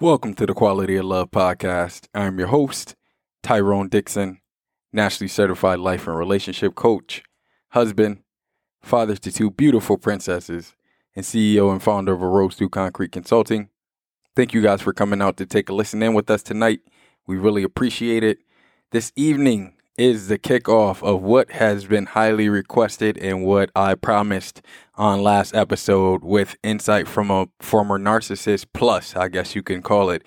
Welcome to the Quality of Love podcast. I'm your host, Tyrone Dixon, nationally certified life and relationship coach, husband, father to two beautiful princesses, and CEO and founder of A Rose Through Concrete Consulting. Thank you guys for coming out to take a listen in with us tonight. We really appreciate it. This evening, is the kickoff of what has been highly requested and what I promised on last episode with insight from a former narcissist, plus, I guess you can call it.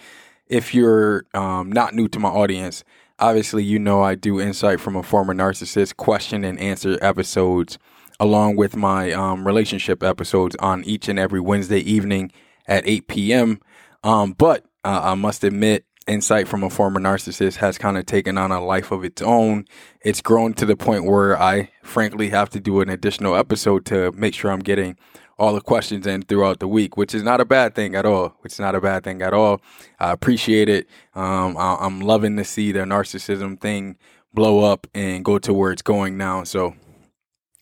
If you're um, not new to my audience, obviously, you know I do insight from a former narcissist question and answer episodes, along with my um, relationship episodes on each and every Wednesday evening at 8 p.m. Um, but uh, I must admit, insight from a former narcissist has kind of taken on a life of its own. It's grown to the point where I frankly have to do an additional episode to make sure I'm getting all the questions in throughout the week, which is not a bad thing at all. Which is not a bad thing at all. I appreciate it. Um, I, am loving to see the narcissism thing blow up and go to where it's going now. So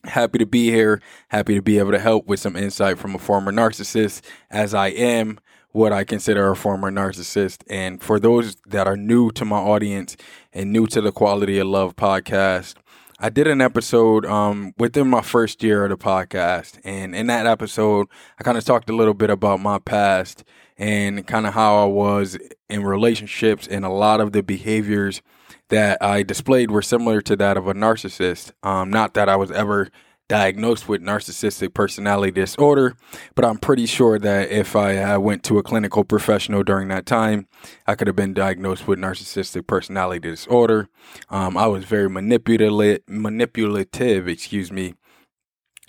happy to be here. Happy to be able to help with some insight from a former narcissist, as I am what I consider a former narcissist. And for those that are new to my audience and new to the Quality of Love podcast, I did an episode um, within my first year of the podcast. And in that episode, I kind of talked a little bit about my past and kind of how I was in relationships and a lot of the behaviors that I displayed were similar to that of a narcissist. Um, not that I was ever diagnosed with narcissistic personality disorder, but I'm pretty sure that if I went to a clinical professional during that time, I could have been diagnosed with narcissistic personality disorder. Um, I was very manipulative, manipulative, excuse me.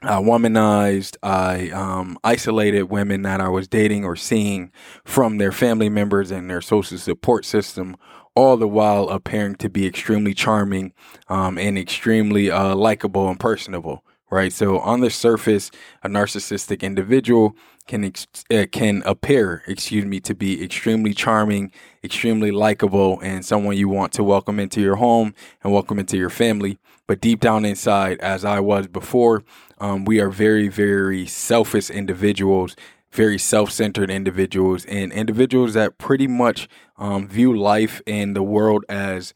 I womanized. I um, isolated women that I was dating or seeing from their family members and their social support system, all the while appearing to be extremely charming um, and extremely uh, likable and personable right? So on the surface, a narcissistic individual can ex- uh, can appear, excuse me, to be extremely charming, extremely likable, and someone you want to welcome into your home and welcome into your family. But deep down inside, as I was before, um, we are very, very selfish individuals, very self-centered individuals, and individuals that pretty much um, view life and the world as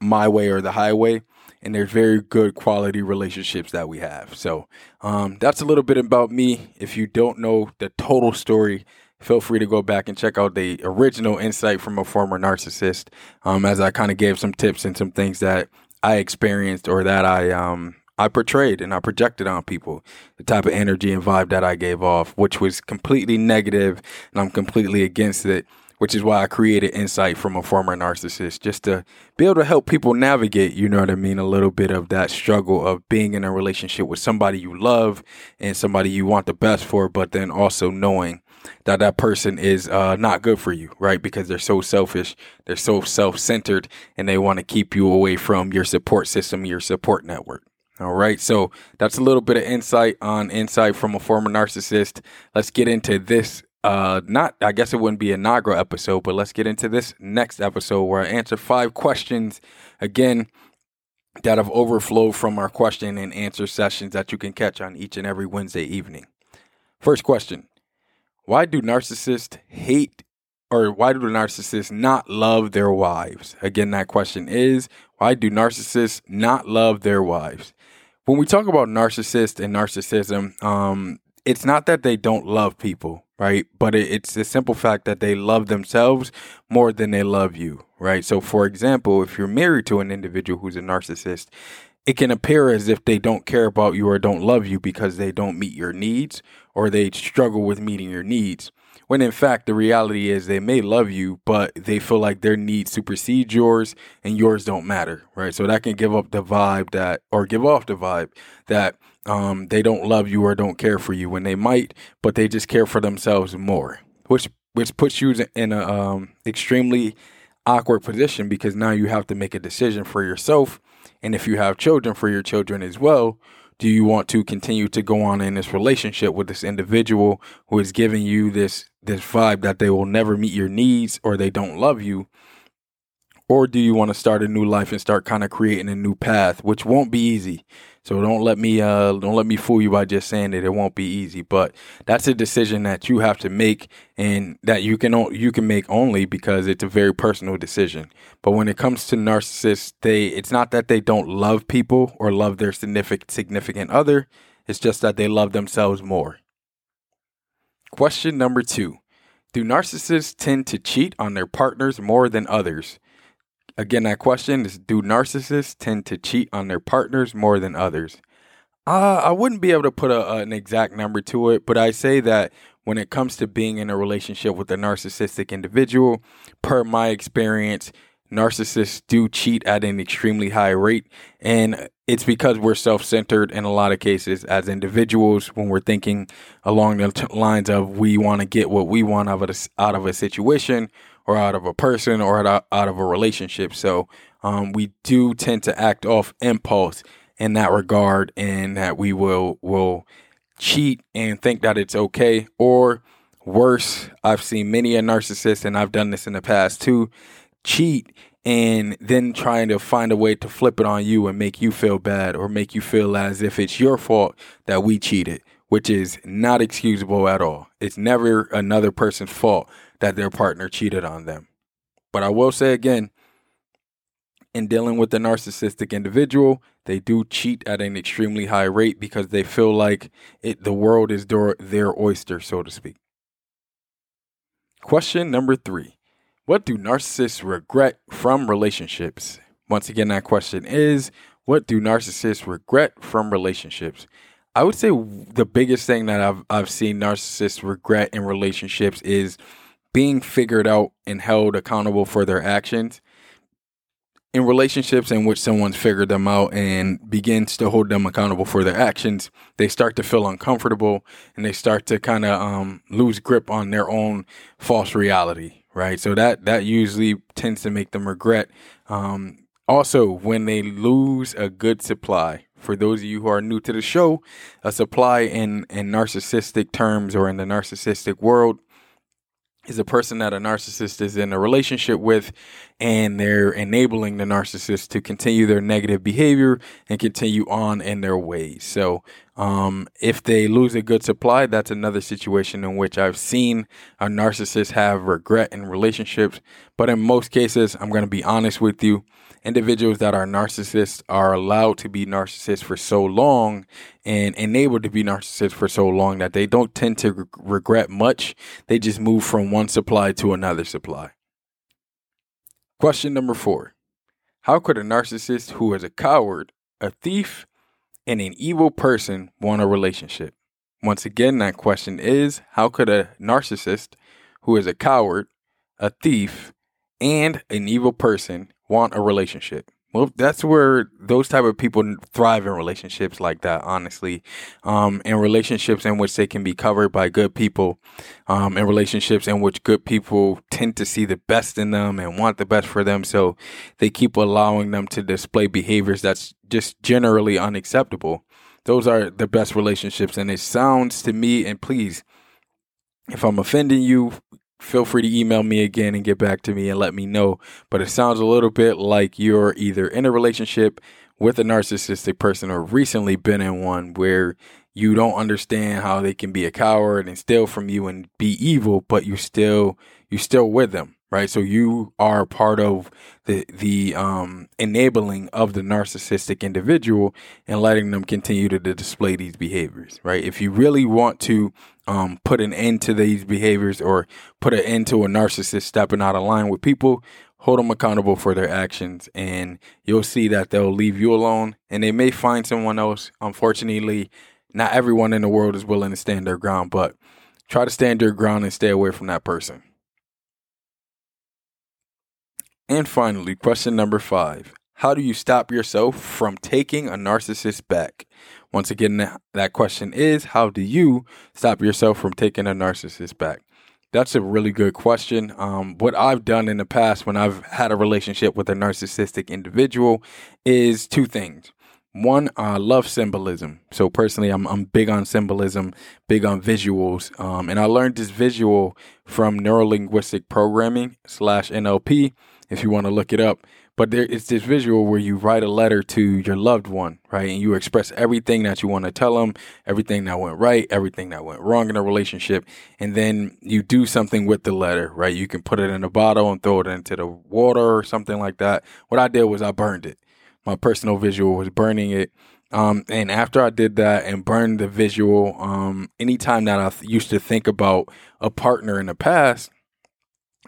my way or the highway and there's very good quality relationships that we have. So um, that's a little bit about me. If you don't know the total story, feel free to go back and check out the original insight from a former narcissist. Um, as I kind of gave some tips and some things that I experienced or that I um, I portrayed and I projected on people, the type of energy and vibe that I gave off, which was completely negative, and I'm completely against it which is why I created Insight from a former narcissist, just to be able to help people navigate, you know what I mean, a little bit of that struggle of being in a relationship with somebody you love and somebody you want the best for, but then also knowing that that person is uh, not good for you, right? Because they're so selfish, they're so self centered, and they want to keep you away from your support system, your support network. All right, so that's a little bit of insight on insight from a former narcissist. Let's get into this uh not I guess it wouldn't be a Nagra episode, but let's get into this next episode where I answer five questions again that have overflowed from our question and answer sessions that you can catch on each and every Wednesday evening. First question. Why do narcissists hate or why do narcissists not love their wives? Again, that question is why do narcissists not love their wives? When we talk about narcissists and narcissism, um, it's not that they don't love people right? But it, it's the simple fact that they love themselves more than they love you, right? So, for example, if you're married to an individual who's a narcissist, it can appear as if they don't care about you or don't love you because they don't meet your needs or they struggle with meeting your needs. When in fact, the reality is they may love you, but they feel like their needs supersede yours and yours don't matter, right? So that can give up the vibe that, or give off the vibe that um, they don't love you or don't care for you when they might, but they just care for themselves more, which which puts you in a um, extremely awkward position because now you have to make a decision for yourself, and if you have children, for your children as well. Do you want to continue to go on in this relationship with this individual who is giving you this this vibe that they will never meet your needs or they don't love you? Or do you want to start a new life and start kind of creating a new path, which won't be easy. So don't let me uh don't let me fool you by just saying that it won't be easy, but that's a decision that you have to make and that you can you can make only because it's a very personal decision. But when it comes to narcissists, they it's not that they don't love people or love their significant significant other, it's just that they love themselves more. Question number 2. Do narcissists tend to cheat on their partners more than others? Again, that question is Do narcissists tend to cheat on their partners more than others? Uh, I wouldn't be able to put a, an exact number to it, but I say that when it comes to being in a relationship with a narcissistic individual, per my experience, narcissists do cheat at an extremely high rate. And it's because we're self centered in a lot of cases as individuals when we're thinking along the lines of we want to get what we want out of, a, out of a situation or out of a person or out, of a relationship. So um, we do tend to act off impulse in that regard, and that we will will cheat and think that it's okay. Or worse, I've seen many a narcissist, and I've done this in the past too, cheat and then trying to find a way to flip it on you and make you feel bad or make you feel as if it's your fault that we cheated, which is not excusable at all. It's never another person's fault that their partner cheated on them. But I will say again, in dealing with a narcissistic individual, they do cheat at an extremely high rate because they feel like it the world is their, their oyster, so to speak. Question number three. What do narcissists regret from relationships? Once again, that question is what do narcissists regret from relationships? I would say the biggest thing that I've I've seen narcissists regret in relationships is being figured out and held accountable for their actions in relationships in which someone's figured them out and begins to hold them accountable for their actions, they start to feel uncomfortable and they start to kind of um, lose grip on their own false reality, right? So that that usually tends to make them regret. Um, also, when they lose a good supply, for those of you who are new to the show, a supply in in narcissistic terms or in the narcissistic world is a person that a narcissist is in a relationship with and they're enabling the narcissist to continue their negative behavior and continue on in their ways. So, um, if they lose a good supply, that's another situation in which I've seen a narcissist have regret in relationships. But in most cases, I'm going to be honest with you, individuals that are narcissists are allowed to be narcissists for so long and enabled to be narcissists for so long that they don't tend to re- regret much. They just move from one supply to another supply. Question number four How could a narcissist who is a coward, a thief, and an evil person want a relationship? Once again, that question is How could a narcissist who is a coward, a thief, and an evil person want a relationship. Well, that's where those type of people thrive in relationships like that. Honestly, um, in relationships in which they can be covered by good people, um, in relationships in which good people tend to see the best in them and want the best for them, so they keep allowing them to display behaviors that's just generally unacceptable. Those are the best relationships, and it sounds to me. And please, if I'm offending you, feel free to email me again and get back to me and let me know. But it sounds a little bit like you're either in a relationship with a narcissistic person or recently been in one where you don't understand how they can be a coward and steal from you and be evil, but you still you're still with them right? So you are part of the the um, enabling of the narcissistic individual and letting them continue to, to display these behaviors, right? If you really want to um, put an end to these behaviors or put an end to a narcissist stepping out of line with people, hold them accountable for their actions, and you'll see that they'll leave you alone, and they may find someone else. Unfortunately, not everyone in the world is willing to stand their ground, but try to stand your ground and stay away from that person. And finally, question number five How do you stop yourself from taking a narcissist back? Once again, that question is How do you stop yourself from taking a narcissist back? That's a really good question. Um, what I've done in the past when I've had a relationship with a narcissistic individual is two things. One, I love symbolism. So personally, I'm I'm big on symbolism, big on visuals, um, and I learned this visual from neurolinguistic programming slash NLP. If you want to look it up, but there it's this visual where you write a letter to your loved one, right? And you express everything that you want to tell them, everything that went right, everything that went wrong in a relationship, and then you do something with the letter, right? You can put it in a bottle and throw it into the water or something like that. What I did was I burned it. My personal visual was burning it. Um, and after I did that and burned the visual, um, anytime that I th- used to think about a partner in the past,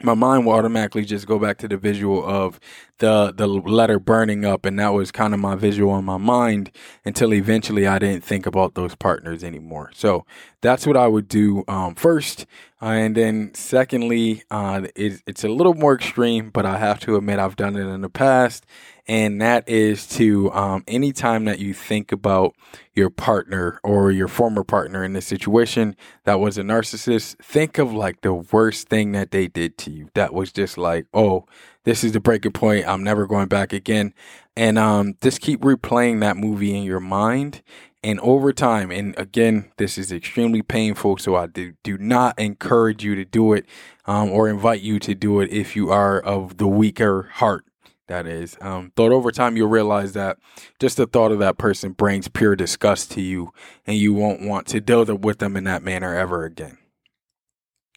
my mind will automatically just go back to the visual of the the letter burning up and that was kind of my visual in my mind until eventually I didn't think about those partners anymore. So that's what I would do um, first, uh, and then secondly, uh, it, it's a little more extreme, but I have to admit I've done it in the past, and that is to um, anytime that you think about your partner or your former partner in this situation that was a narcissist, think of like the worst thing that they did to you. That was just like, oh, this is the breaking point. I'm never going back again. And um, just keep replaying that movie in your mind. And over time, and again, this is extremely painful. So I do, do not encourage you to do it um, or invite you to do it if you are of the weaker heart. That is. Um, thought over time, you'll realize that just the thought of that person brings pure disgust to you, and you won't want to deal with them in that manner ever again.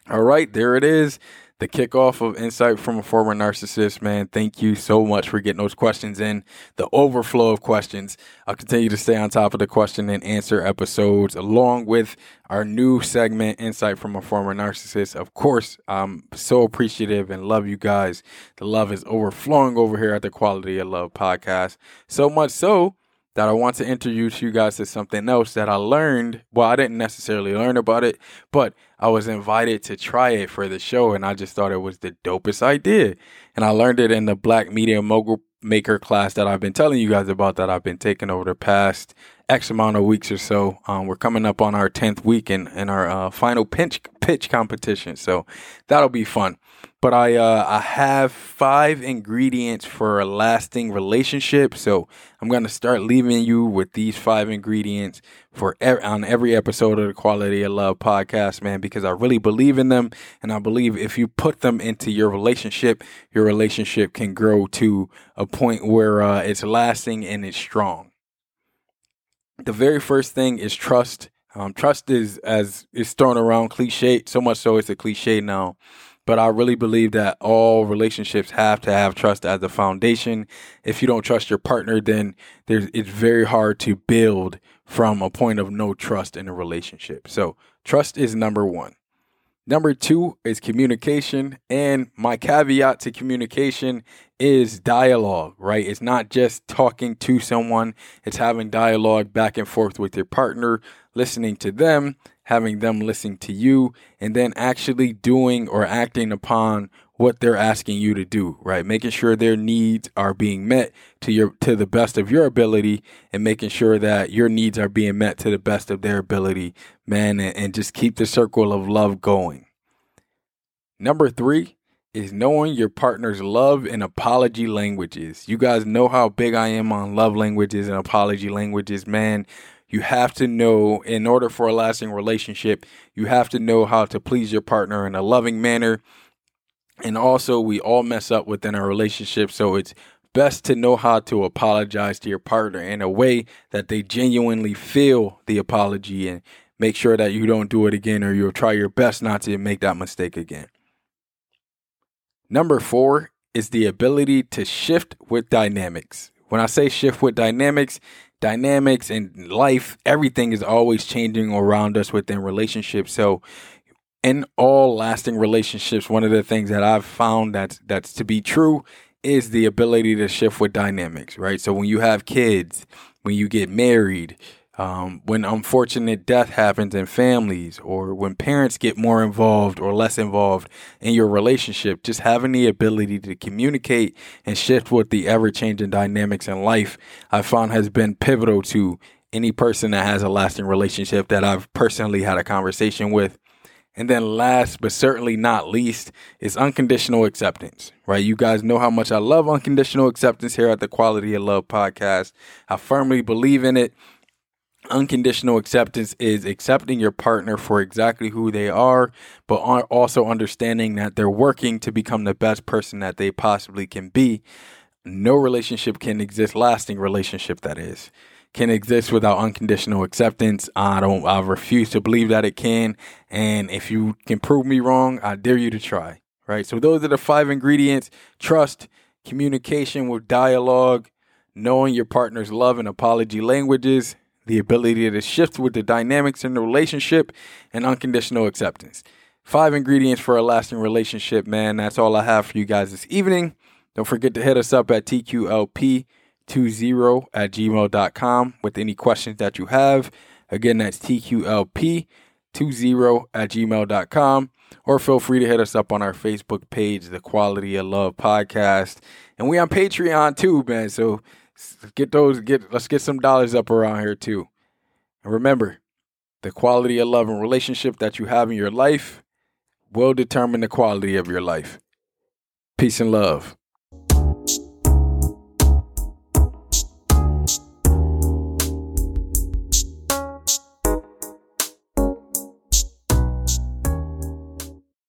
All right, there it is the kickoff of Insight from a Former Narcissist, man. Thank you so much for getting those questions in. The overflow of questions. I'll continue to stay on top of the question and answer episodes along with our new segment, Insight from a Former Narcissist. Of course, I'm so appreciative and love you guys. The love is overflowing over here at the Quality of Love podcast. So much so that I want to introduce you guys to something else that I learned. Well, I didn't necessarily learn about it, but I was invited to try it for the show, and I just thought it was the dopest idea. And I learned it in the Black Media Mogul Maker class that I've been telling you guys about that I've been taking over the past X amount of weeks or so. Um, we're coming up on our 10th week in, in our uh, final pitch, pitch competition. So that'll be fun but I uh, I have five ingredients for a lasting relationship. So I'm gonna start leaving you with these five ingredients for er- on every episode of the Quality of Love podcast, man, because I really believe in them, and I believe if you put them into your relationship, your relationship can grow to a point where uh, it's lasting and it's strong. The very first thing is trust. Um, trust is as is thrown around cliche, so much so it's a cliche now but I really believe that all relationships have to have trust as the foundation. If you don't trust your partner, then there's it's very hard to build from a point of no trust in a relationship. So trust is number one. Number two is communication. And my caveat to communication is dialogue, right? It's not just talking to someone, it's having dialogue back and forth with your partner, listening to them, having them listening to you, and then actually doing or acting upon what they're asking you to do, right? Making sure their needs are being met to your to the best of your ability and making sure that your needs are being met to the best of their ability, man, and, and just keep the circle of love going. Number 3 is knowing your partner's love and apology languages. You guys know how big I am on love languages and apology languages, man. You have to know, in order for a lasting relationship, you have to know how to please your partner in a loving manner. And also, we all mess up within our relationship. So it's best to know how to apologize to your partner in a way that they genuinely feel the apology and make sure that you don't do it again or you'll try your best not to make that mistake again. Number four is the ability to shift with dynamics. When I say shift with dynamics, dynamics and life, everything is always changing around us within relationships. So in all lasting relationships, one of the things that I've found that's that's to be true is the ability to shift with dynamics, right? So when you have kids, when you get married, um, when unfortunate death happens in families or when parents get more involved or less involved in your relationship, just having the ability to communicate and shift with the ever changing dynamics in life, I found has been pivotal to any person that has a lasting relationship that I've personally had a conversation with. And then last but certainly not least is unconditional acceptance, right? You guys know how much I love unconditional acceptance here at the Quality of Love podcast. I firmly believe in it. Unconditional acceptance is accepting your partner for exactly who they are, but also understanding that they're working to become the best person that they possibly can be. No relationship can exist, lasting relationship that is can exist without unconditional acceptance. I don't I refuse to believe that it can. And if you can prove me wrong, I dare you to try. Right? So those are the five ingredients. Trust, communication with dialogue, knowing your partner's love and apology languages, the ability to shift with the dynamics in the relationship, and unconditional acceptance. Five ingredients for a lasting relationship, man. That's all I have for you guys this evening. Don't forget to hit us up at TQLP 20 at gmail.com with any questions that you have. Again, that's TQLP20 at gmail.com. Or feel free to hit us up on our Facebook page, The Quality of Love Podcast. And we on Patreon too, man. So get those, get let's get some dollars up around here too. And remember, the quality of love and relationship that you have in your life will determine the quality of your life. Peace and love.